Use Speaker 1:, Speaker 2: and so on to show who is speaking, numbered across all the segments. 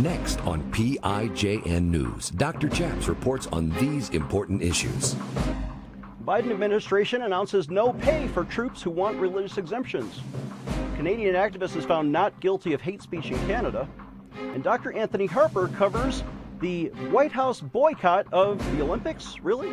Speaker 1: Next on PIJN News, Dr. Chaps reports on these important issues.
Speaker 2: Biden administration announces no pay for troops who want religious exemptions. Canadian activist is found not guilty of hate speech in Canada. And Dr. Anthony Harper covers the White House boycott of the Olympics. Really?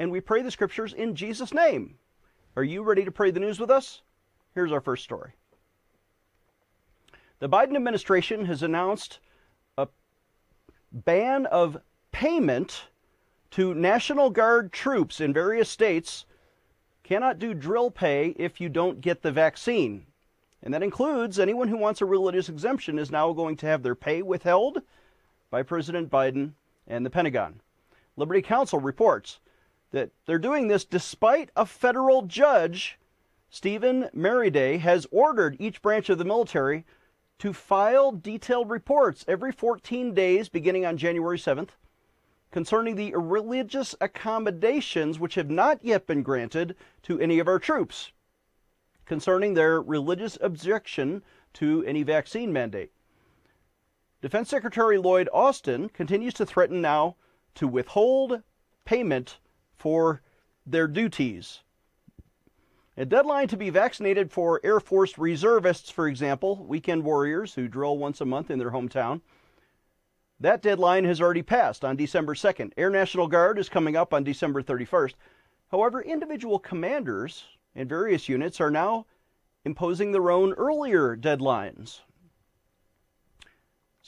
Speaker 2: and we pray the scriptures in Jesus' name. Are you ready to pray the news with us? Here's our first story. The Biden administration has announced a ban of payment to National Guard troops in various states cannot do drill pay if you don't get the vaccine. And that includes anyone who wants a religious exemption is now going to have their pay withheld by President Biden and the Pentagon. Liberty Counsel reports that they're doing this despite a federal judge, Steven Merryday, has ordered each branch of the military to file detailed reports every 14 days beginning on January 7th concerning the religious accommodations which have not yet been granted to any of our troops concerning their religious objection to any vaccine mandate. Defense Secretary Lloyd Austin continues to threaten now to withhold payment for their duties. A deadline to be vaccinated for Air Force reservists, for example, weekend warriors who drill once a month in their hometown. That deadline has already passed on December 2nd. Air National Guard is coming up on December 31st. However, individual commanders in various units are now imposing their own earlier deadlines.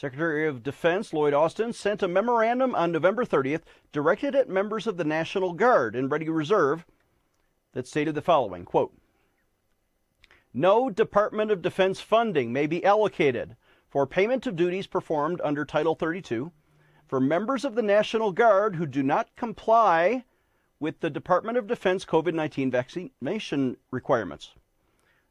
Speaker 2: Secretary of Defense Lloyd Austin sent a memorandum on November 30th directed at members of the National Guard and Ready Reserve that stated the following quote, No Department of Defense funding may be allocated for payment of duties performed under Title 32 for members of the National Guard who do not comply with the Department of Defense COVID 19 vaccination requirements.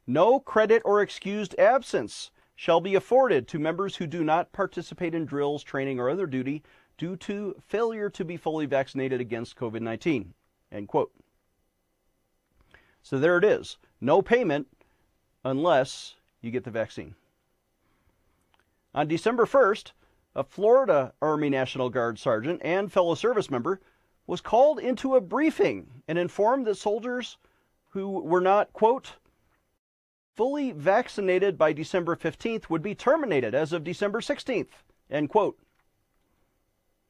Speaker 2: No credit or excused absence shall be afforded to members who do not participate in drills, training, or other duty due to failure to be fully vaccinated against COVID 19. End quote. So there it is. No payment unless you get the vaccine. On December 1st, a Florida Army National Guard sergeant and fellow service member was called into a briefing and informed that soldiers who were not, quote, fully vaccinated by December 15th would be terminated as of December 16th. End quote.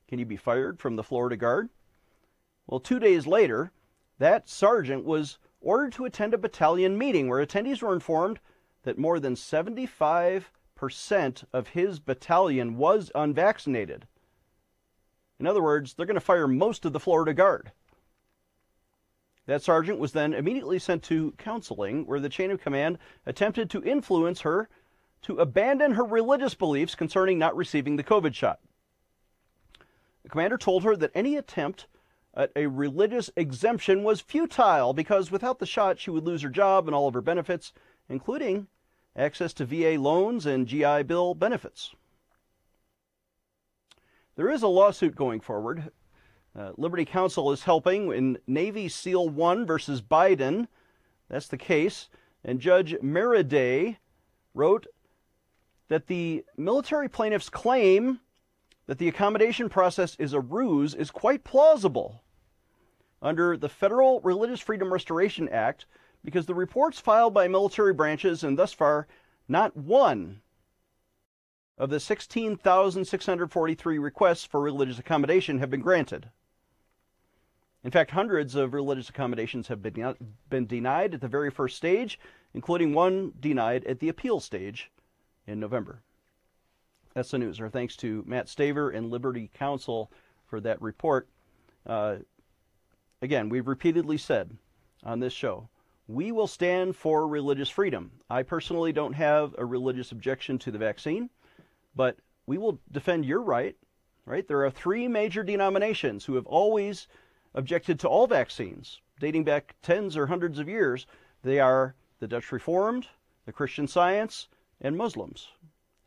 Speaker 2: Can you be fired from the Florida Guard? Well, two days later, that sergeant was ordered to attend a battalion meeting where attendees were informed that more than 75% of his battalion was unvaccinated. In other words, they're going to fire most of the Florida Guard. That sergeant was then immediately sent to counseling, where the chain of command attempted to influence her to abandon her religious beliefs concerning not receiving the COVID shot. The commander told her that any attempt at a religious exemption was futile because without the shot, she would lose her job and all of her benefits, including access to VA loans and GI Bill benefits. There is a lawsuit going forward uh, Liberty Counsel is helping in Navy SEAL 1 versus Biden. That's the case. And Judge Merryday wrote that the military plaintiff's claim that the accommodation process is a ruse is quite plausible under the Federal Religious Freedom Restoration Act because the reports filed by military branches and thus far not one of the 16,643 requests for religious accommodation have been granted. In fact, hundreds of religious accommodations have been, been denied at the very first stage, including one denied at the appeal stage in November. That's the news. Our thanks to Matt Staver and Liberty Counsel for that report. Uh, again, we've repeatedly said on this show we will stand for religious freedom. I personally don't have a religious objection to the vaccine. but we will defend your right, right? There are three major denominations who have always objected to all vaccines, dating back tens or hundreds of years. They are the Dutch Reformed, the Christian Science, and Muslims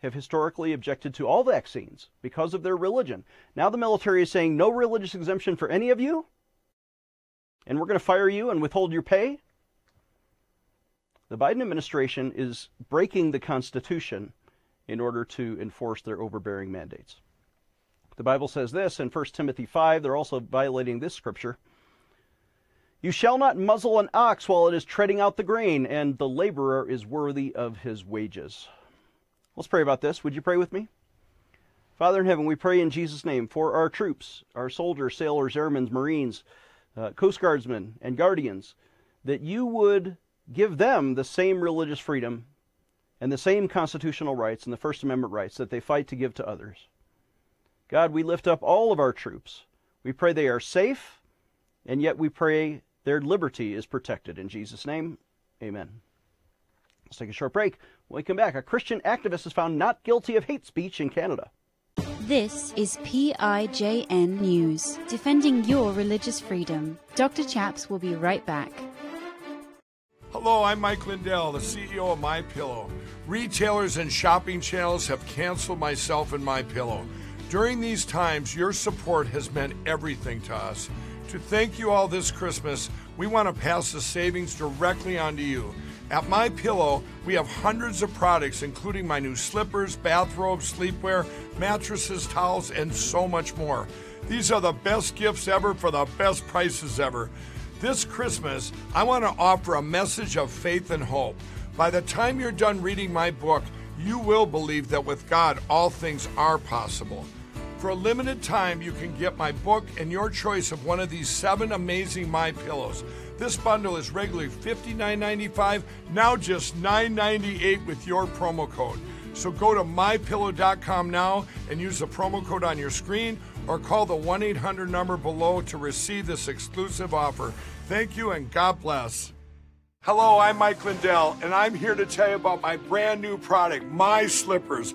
Speaker 2: have historically objected to all vaccines because of their religion. Now the military is saying no religious exemption for any of you, and we're going to fire you and withhold your pay. The Biden administration is breaking the Constitution in order to enforce their overbearing mandates. The Bible says this in 1 Timothy 5. They're also violating this scripture. You shall not muzzle an ox while it is treading out the grain, and the laborer is worthy of his wages. Let's pray about this. Would you pray with me? Father in heaven, we pray in Jesus' name for our troops, our soldiers, sailors, airmen, Marines, uh, Coast Guardsmen, and Guardians, that you would give them the same religious freedom and the same constitutional rights and the First Amendment rights that they fight to give to others. God, we lift up all of our troops. We pray they are safe, and yet we pray their liberty is protected. In Jesus' name, amen. Let's take a short break. When we come back, a Christian activist is found not guilty of hate speech in Canada.
Speaker 3: This is PIJN News, defending your religious freedom. Dr. Chaps will be right back.
Speaker 4: Hello, I'm Mike Lindell, the CEO of My Pillow. Retailers and shopping channels have canceled myself and My Pillow. During these times, your support has meant everything to us. To thank you all this Christmas, we want to pass the savings directly on to you. At My Pillow, we have hundreds of products including my new slippers, bathrobes, sleepwear, mattresses, towels, and so much more. These are the best gifts ever for the best prices ever. This Christmas, I want to offer a message of faith and hope. By the time you're done reading my book, you will believe that with God all things are possible. For a limited time, you can get my book and your choice of one of these seven amazing My Pillows. This bundle is regularly $59.95, now just $9.98 with your promo code. So go to mypillow.com now and use the promo code on your screen or call the 1 800 number below to receive this exclusive offer. Thank you and God bless. Hello, I'm Mike Lindell, and I'm here to tell you about my brand new product, My Slippers.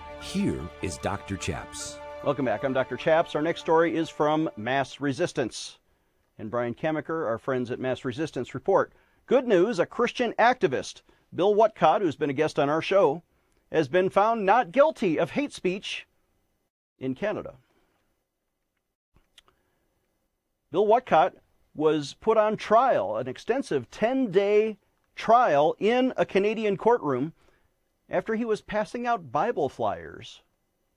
Speaker 1: Here is Dr. Chaps.
Speaker 2: Welcome back. I'm Dr. Chaps. Our next story is from Mass Resistance. And Brian Camenker, our friends at Mass Resistance, report Good news a Christian activist, Bill Whatcott, who's been a guest on our show, has been found not guilty of hate speech in Canada. Bill Whatcott was put on trial, an extensive 10 day trial in a Canadian courtroom after he was passing out Bible flyers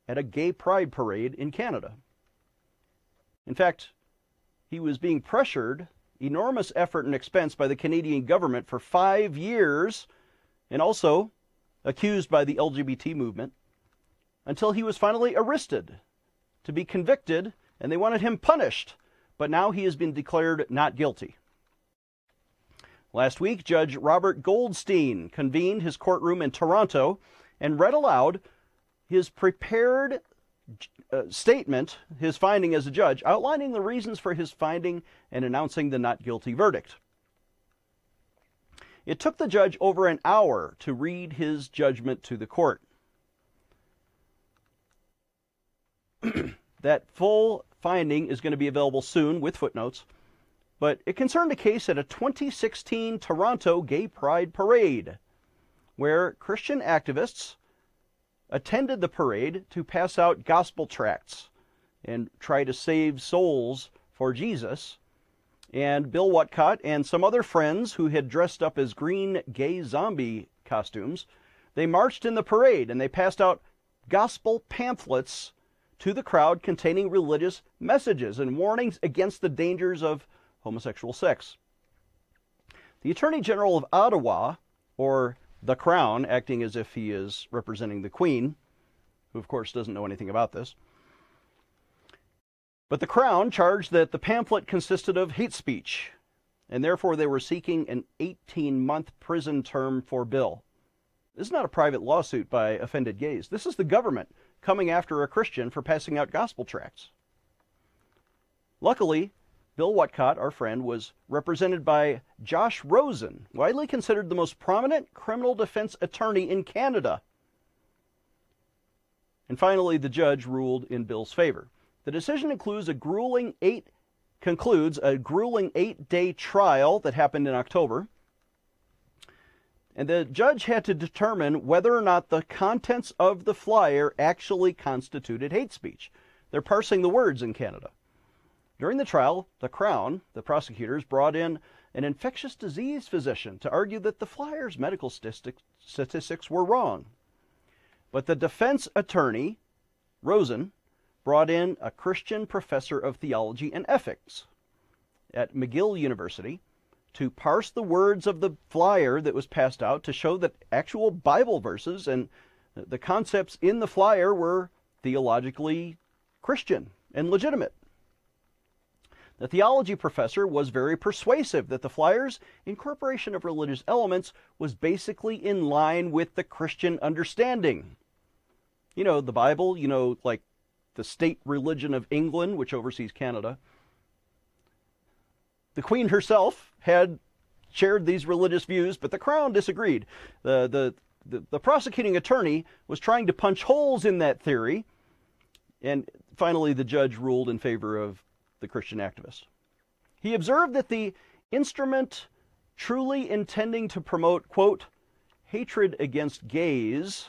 Speaker 2: at a gay pride parade in Canada. In fact, he was being pressured, enormous effort and expense by the Canadian government for five years, and also accused by the LGBT movement, until he was finally arrested to be convicted, and they wanted him punished. But now he has been declared not guilty. Last week, Judge Robert Goldstein convened his courtroom in Toronto and read aloud his prepared uh, statement, his finding as a judge, outlining the reasons for his finding and announcing the not guilty verdict. It took the judge over an hour to read his judgment to the court. that full finding is going to be available soon with footnotes but it concerned a case at a 2016 Toronto Gay Pride Parade, where Christian activists attended the parade to pass out gospel tracts and try to save souls for Jesus. And Bill Whatcott and some other friends who had dressed up as green gay zombie costumes, they marched in the parade and they passed out gospel pamphlets to the crowd containing religious messages and warnings against the dangers of homosexual sex. The Attorney General of Ottawa, or the Crown, acting as if he is representing the Queen, who of course doesn't know anything about this, but the Crown charged that the pamphlet consisted of hate speech, and therefore they were seeking an 18 month prison term for Bill. This is not a private lawsuit by offended gays. This is the government coming after a Christian for passing out gospel tracts. Luckily, Bill Whatcott, our friend, was represented by Josh Rosen, widely considered the most prominent criminal defense attorney in Canada. And finally, the judge ruled in Bill's favor. The decision includes a grueling eight concludes a grueling eight-day trial that happened in October. And the judge had to determine whether or not the contents of the flyer actually constituted hate speech. They're parsing the words in Canada. During the trial, the Crown, the prosecutors, brought in an infectious disease physician to argue that the flyer's medical statistics were wrong. But the defense attorney, Rosen, brought in a Christian professor of theology and ethics at McGill University to parse the words of the flyer that was passed out to show that actual Bible verses and the concepts in the flyer were theologically Christian and legitimate. The theology professor was very persuasive that the flyer's incorporation of religious elements was basically in line with the Christian understanding. You know, the Bible, you know, like the state religion of England, which oversees Canada. The Queen herself had shared these religious views, but the Crown disagreed. The, the, the, the prosecuting attorney was trying to punch holes in that theory, and finally the judge ruled in favor of the Christian activist. He observed that the instrument truly intending to promote, quote, hatred against gays,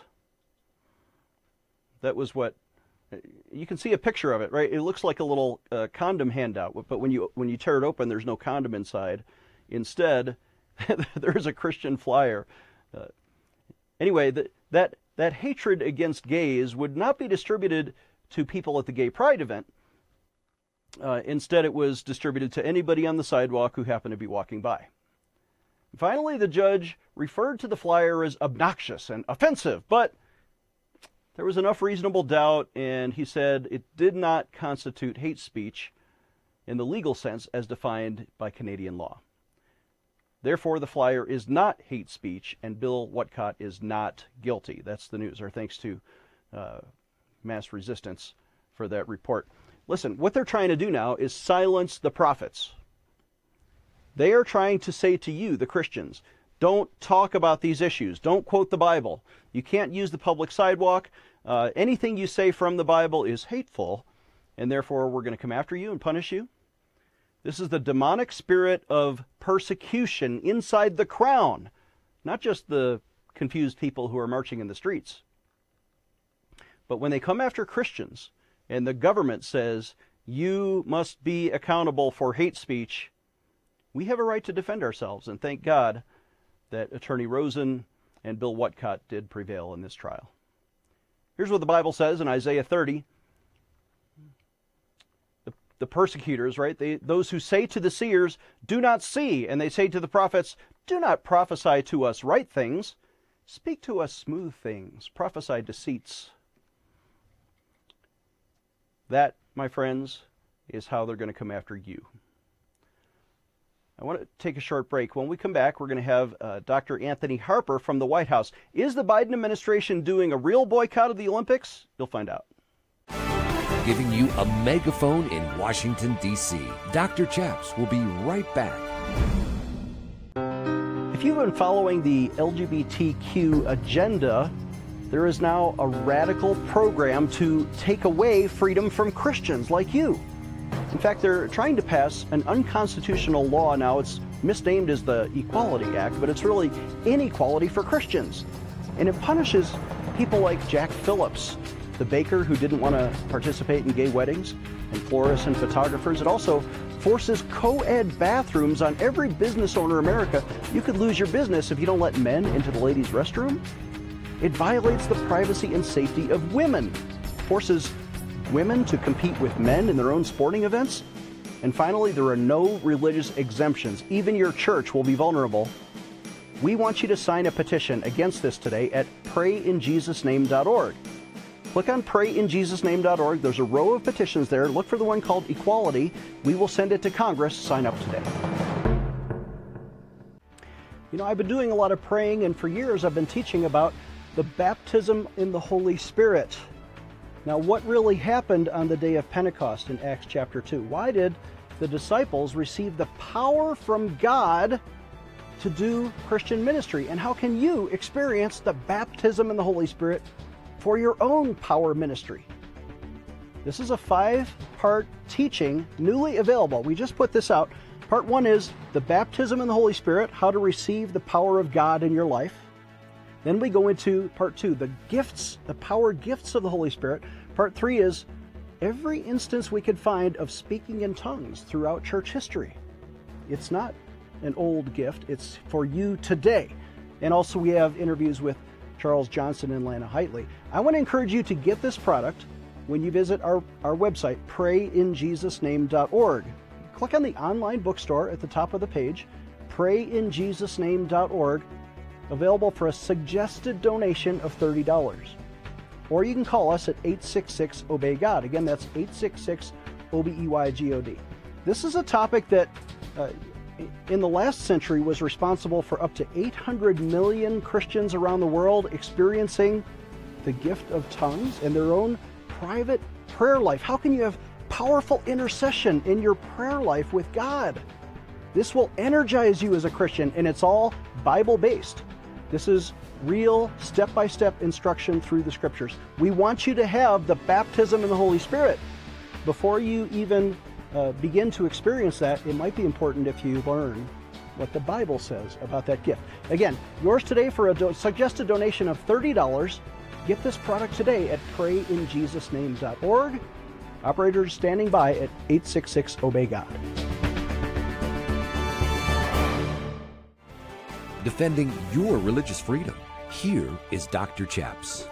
Speaker 2: that was what you can see a picture of it, right? It looks like a little uh, condom handout, but when you when you tear it open, there's no condom inside. Instead, there's a Christian flyer. Uh, anyway, the, that that hatred against gays would not be distributed to people at the gay pride event. Uh, instead, it was distributed to anybody on the sidewalk who happened to be walking by. Finally, the judge referred to the flyer as obnoxious and offensive, but there was enough reasonable doubt, and he said it did not constitute hate speech in the legal sense as defined by Canadian law. Therefore, the flyer is not hate speech, and Bill Whatcott is not guilty. That's the news. Our thanks to uh, Mass Resistance for that report. Listen, what they're trying to do now is silence the prophets. They are trying to say to you, the Christians, don't talk about these issues. Don't quote the Bible. You can't use the public sidewalk. Uh, anything you say from the Bible is hateful, and therefore we're going to come after you and punish you. This is the demonic spirit of persecution inside the crown, not just the confused people who are marching in the streets. But when they come after Christians and the government says, you must be accountable for hate speech, we have a right to defend ourselves. And thank God that Attorney Rosen and Bill Whatcott did prevail in this trial. Here's what the Bible says in Isaiah 30. The, the persecutors, right? They, those who say to the seers, Do not see, and they say to the prophets, Do not prophesy to us right things. Speak to us smooth things. Prophesy deceits. That, my friends, is how they're going to come after you. I want to take a short break. When we come back, we're going to have uh, Dr. Anthony Harper from the White House. Is the Biden administration doing a real boycott of the Olympics? You'll find out.
Speaker 1: Giving you a megaphone in Washington, D.C. Dr. Chaps will be right back.
Speaker 2: If you've been following the LGBTQ agenda, there is now a radical program to take away freedom from Christians like you. In fact, they're trying to pass an unconstitutional law now. It's misnamed as the Equality Act, but it's really inequality for Christians. And it punishes people like Jack Phillips the baker who didn't want to participate in gay weddings, and florists and photographers. It also forces co ed bathrooms on every business owner in America. You could lose your business if you don't let men into the ladies' restroom. It violates the privacy and safety of women, forces women to compete with men in their own sporting events. And finally, there are no religious exemptions. Even your church will be vulnerable. We want you to sign a petition against this today at prayinjesusname.org. Click on prayinjesusname.org. There's a row of petitions there. Look for the one called Equality. We will send it to Congress. Sign up today. You know, I've been doing a lot of praying, and for years I've been teaching about the baptism in the Holy Spirit. Now, what really happened on the day of Pentecost in Acts chapter 2? Why did the disciples receive the power from God to do Christian ministry? And how can you experience the baptism in the Holy Spirit for your own power ministry? This is a five part teaching newly available. We just put this out. Part one is the baptism in the Holy Spirit, how to receive the power of God in your life. Then we go into part two, the gifts, the power gifts of the Holy Spirit. Part three is every instance we could find of speaking in tongues throughout church history. It's not an old gift, it's for you today. And also, we have interviews with Charles Johnson and Lana Heightley. I want to encourage you to get this product when you visit our, our website, prayinjesusname.org. Click on the online bookstore at the top of the page, prayinjesusname.org available for a suggested donation of $30. Or you can call us at 866 Obey God. Again, that's 866 O B E Y G O D. This is a topic that uh, in the last century was responsible for up to 800 million Christians around the world experiencing the gift of tongues and their own private prayer life. How can you have powerful intercession in your prayer life with God? This will energize you as a Christian, and it's all Bible based. This is real step by step instruction through the scriptures. We want you to have the baptism in the Holy Spirit. Before you even uh, begin to experience that, it might be important if you learn what the Bible says about that gift. Again, yours today for a do- suggested donation of $30. Get this product today at prayinjesusname.org. Operators standing by at 866 Obey God.
Speaker 1: Defending your religious freedom. Here is Dr. Chaps.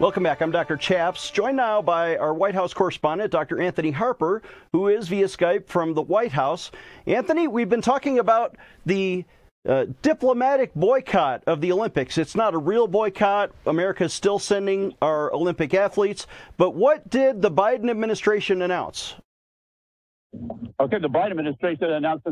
Speaker 2: Welcome back. I'm Dr. Chaps, joined now by our White House correspondent, Dr. Anthony Harper, who is via Skype from the White House. Anthony, we've been talking about the uh, diplomatic boycott of the Olympics. It's not a real boycott. America is still sending our Olympic athletes. But what did the Biden administration announce?
Speaker 5: Okay, the Biden administration announced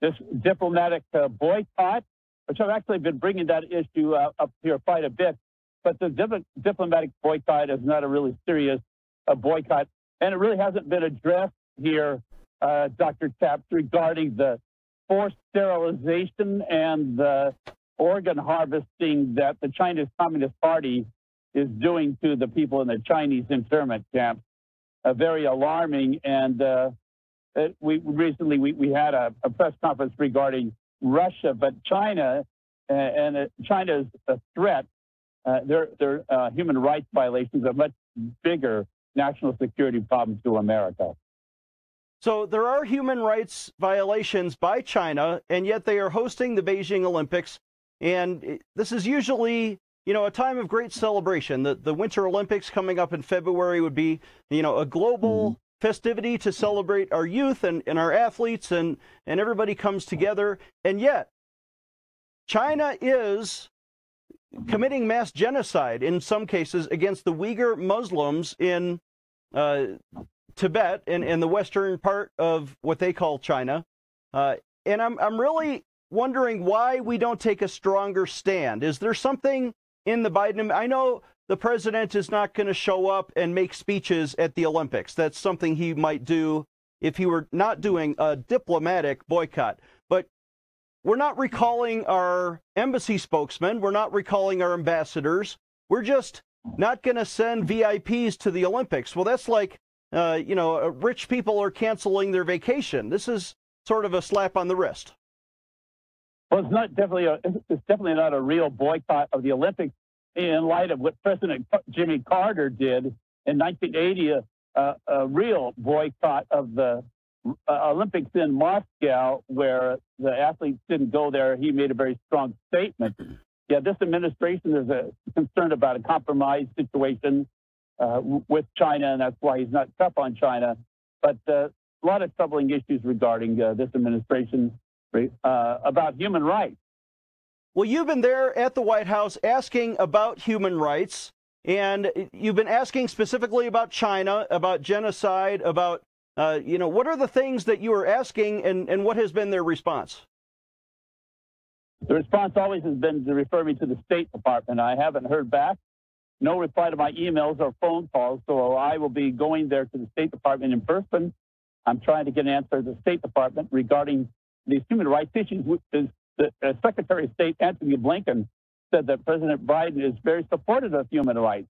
Speaker 5: this diplomatic uh, boycott which I've actually been bringing that issue uh, up here quite a bit. But the dip- diplomatic boycott is not a really serious uh, boycott, and it really hasn't been addressed here, uh, Dr. Chaps, regarding the forced sterilization and the organ harvesting that the Chinese Communist Party is doing to the people in the Chinese internment camps. Uh, very alarming, and uh, it, we recently we, we had a, a press conference regarding Russia, but China, uh, and uh, China is a threat. Uh, their their uh, human rights violations are much bigger national security problems to America.
Speaker 2: So there are human rights violations by China, and yet they are hosting the Beijing Olympics. And this is usually, you know, a time of great celebration. The the Winter Olympics coming up in February would be, you know, a global mm-hmm festivity to celebrate our youth and, and our athletes, and, and everybody comes together. And yet, China is committing mass genocide in some cases against the Uyghur Muslims in uh, Tibet and, and the western part of what they call China. Uh, and I'm, I'm really wondering why we don't take a stronger stand. Is there something in the Biden? I know the president is not going to show up and make speeches at the Olympics. That's something he might do if he were not doing a diplomatic boycott. But we're not recalling our embassy spokesman. We're not recalling our ambassadors. We're just not going to send VIPs to the Olympics. Well, that's like, uh, you know, uh, rich people are canceling their vacation. This is sort of a slap on the wrist.
Speaker 5: Well, it's not definitely a, it's definitely not a real boycott of the Olympics in light of what President Jimmy Carter did in 1980 a, a, a real boycott of the uh, Olympics in Moscow, where the athletes didn't go there. He made a very strong statement. Yeah, this administration is uh, concerned about a compromise situation uh, with China, and that's why he's not tough on China. But uh, a lot of troubling issues regarding uh, this administration uh, about human rights.
Speaker 2: Well, you've been there at the White House asking about human rights, and you've been asking specifically about China, about genocide, about, uh, you know, what are the things that you are asking, and, and what has been their response?
Speaker 5: The response always has been to refer me to the State Department. I haven't heard back. No reply to my emails or phone calls, so I will be going there to the State Department in person. I'm trying to get an answer to the State Department regarding these human rights issues. The Secretary of State Antony Blinken said that President Biden is very supportive of human rights.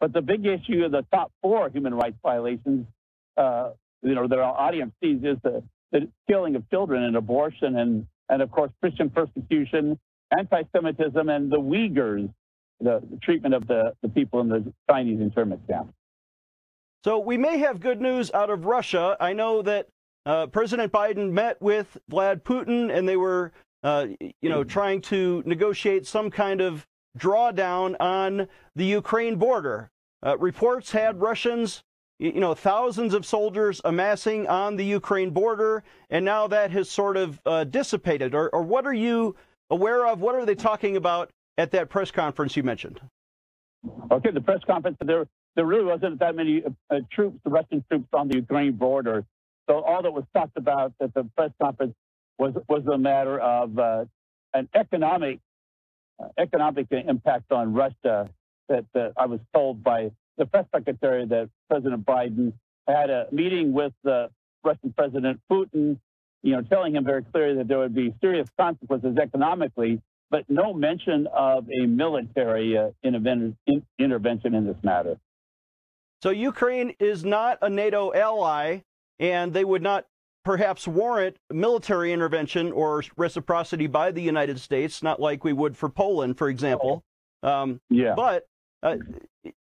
Speaker 5: But the big issue of the top four human rights violations, uh, you know, that our audience sees is the, the killing of children and abortion and, and of course, Christian persecution, anti-Semitism, and the Uyghurs, the, the treatment of the, the people in the Chinese internment camps.
Speaker 2: So we may have good news out of Russia. I know that uh, President Biden met with Vlad Putin, and they were, uh, you know, trying to negotiate some kind of drawdown on the Ukraine border. Uh, reports had Russians, you know, thousands of soldiers amassing on the Ukraine border, and now that has sort of uh, dissipated. Or, or what are you aware of? What are they talking about at that press conference you mentioned?
Speaker 5: Okay, the press conference there there really wasn't that many uh, troops, Russian troops on the Ukraine border. So all that was talked about at the press conference was was a matter of uh, an economic uh, economic impact on Russia. That, that I was told by the press secretary that President Biden had a meeting with the Russian President Putin, you know, telling him very clearly that there would be serious consequences economically, but no mention of a military uh, intervention in this matter.
Speaker 2: So Ukraine is not a NATO ally, and they would not perhaps warrant military intervention or reciprocity by the United States, not like we would for Poland, for example.
Speaker 5: Um, yeah.
Speaker 2: But uh,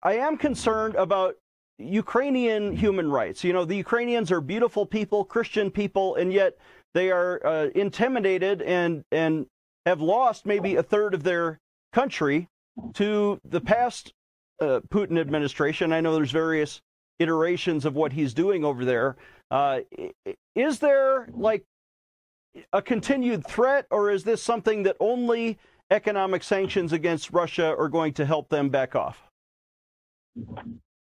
Speaker 2: I am concerned about Ukrainian human rights. You know, the Ukrainians are beautiful people, Christian people, and yet they are uh, intimidated and and have lost maybe a third of their country to the past uh, Putin administration. I know there's various iterations of what he's doing over there. Uh, is there like a continued threat, or is this something that only economic sanctions against Russia are going to help them back off?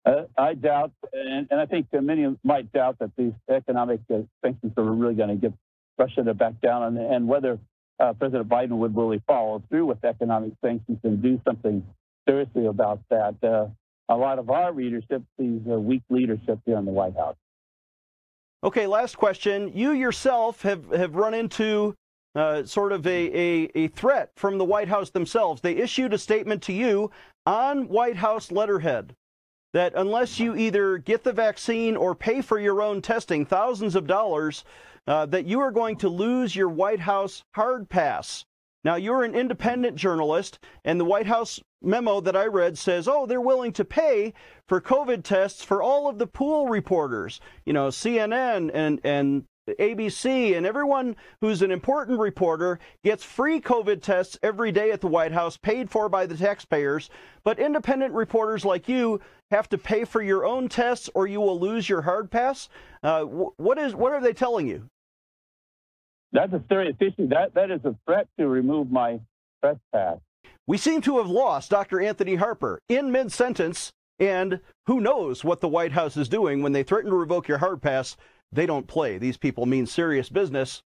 Speaker 5: Uh, I doubt, and, and, I think many might doubt that these economic uh, sanctions are really going to get Russia to back down, and, and whether uh, President Biden would really follow through with economic sanctions and do something seriously about that. A lot of our leadership sees weak leadership here in the White House.
Speaker 2: Okay, last question. You yourself have, have run into uh, sort of a, a, a threat from the White House themselves. They issued a statement to you on White House letterhead that unless you either get the vaccine or pay for your own testing, thousands of dollars, uh, that you are going to lose your White House hard pass. Now, you're an independent journalist, and the White House memo that I read says, oh, they're willing to pay for COVID tests for all of the pool reporters, you know, CNN and, and ABC and everyone who's an important reporter gets free COVID tests every day at the White House, paid for by the taxpayers. But independent reporters like you have to pay for your own tests, or you will lose your hard pass. Uh, what is what are they telling you?
Speaker 5: That's a serious issue. That that is a threat to remove my press pass.
Speaker 2: We seem to have lost Dr. Anthony Harper in mid sentence, and who knows what the White House is doing when they threaten to revoke your hard pass. They don't play. These people mean serious business.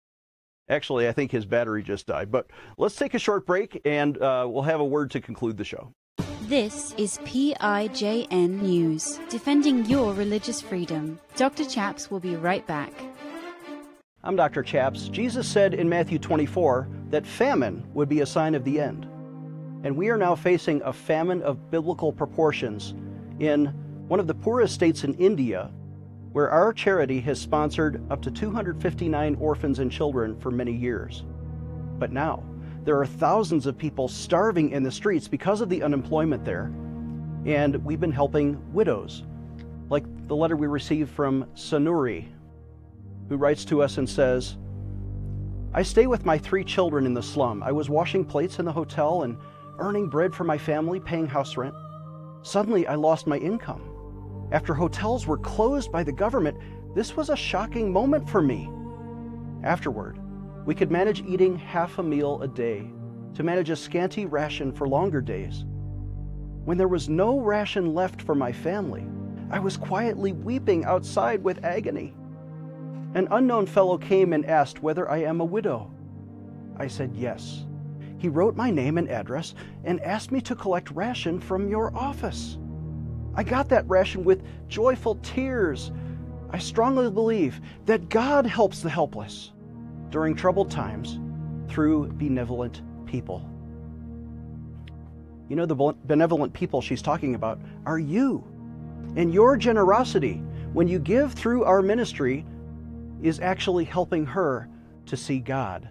Speaker 2: Actually, I think his battery just died. But let's take a short break and uh, we'll have a word to conclude the show.
Speaker 3: This is PIJN News, defending your religious freedom. Dr. Chaps will be right back.
Speaker 2: I'm Dr. Chaps. Jesus said in Matthew 24 that famine would be a sign of the end. And we are now facing a famine of biblical proportions in one of the poorest states in India, where our charity has sponsored up to 259 orphans and children for many years. But now, there are thousands of people starving in the streets because of the unemployment there. And we've been helping widows like the letter we received from Sanuri, who writes to us and says, I stay with my three children in the slum. I was washing plates in the hotel and earning bread for my family, paying house rent. Suddenly, I lost my income. After hotels were closed by the government, this was a shocking moment for me. Afterward, we could manage eating half a meal a day to manage a scanty ration for longer days. When there was no ration left for my family, I was quietly weeping outside with agony. An unknown fellow came and asked whether I am a widow. I said yes. He wrote my name and address and asked me to collect ration from your office. I got that ration with joyful tears. I strongly believe that God helps the helpless during troubled times through benevolent people. You know, the benevolent people she's talking about are you. And your generosity, when you give through our ministry, is actually helping her to see God.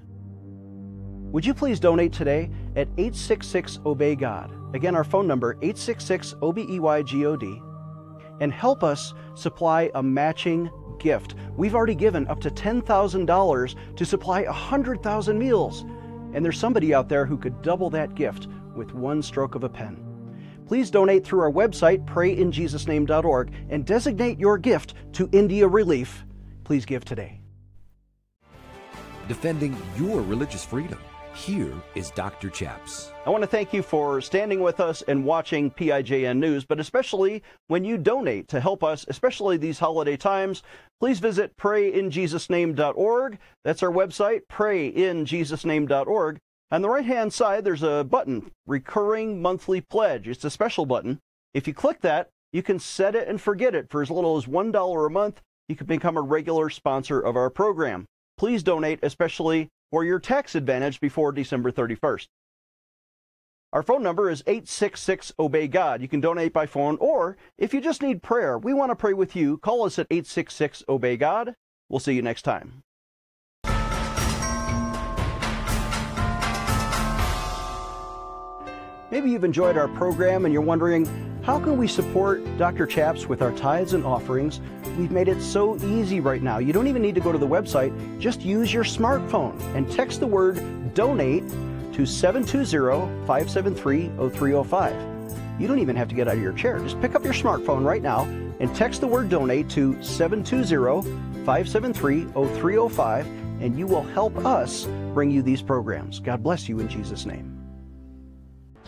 Speaker 2: Would you please donate today at 866 Obey God? Again, our phone number 866 O B E Y G O D and help us supply a matching gift. We've already given up to $10,000 to supply 100,000 meals, and there's somebody out there who could double that gift with one stroke of a pen. Please donate through our website, prayinjesusname.org, and designate your gift to India Relief Please give today.
Speaker 1: Defending your religious freedom. Here is Dr. Chaps.
Speaker 2: I want to thank you for standing with us and watching PIJN News, but especially when you donate to help us, especially these holiday times, please visit prayinjesusname.org. That's our website, prayinjesusname.org. On the right hand side, there's a button, Recurring Monthly Pledge. It's a special button. If you click that, you can set it and forget it for as little as $1 a month you can become a regular sponsor of our program. Please donate, especially for your tax advantage before December 31st. Our phone number is 866 Obey God. You can donate by phone, or if you just need prayer, we want to pray with you. Call us at 866 Obey God. We'll see you next time. Maybe you've enjoyed our program and you're wondering, how can we support Dr. Chaps with our tithes and offerings? We've made it so easy right now. You don't even need to go to the website. Just use your smartphone and text the word donate to 720-573-0305. You don't even have to get out of your chair. Just pick up your smartphone right now and text the word donate to 720-573-0305 and you will help us bring you these programs. God bless you in Jesus' name.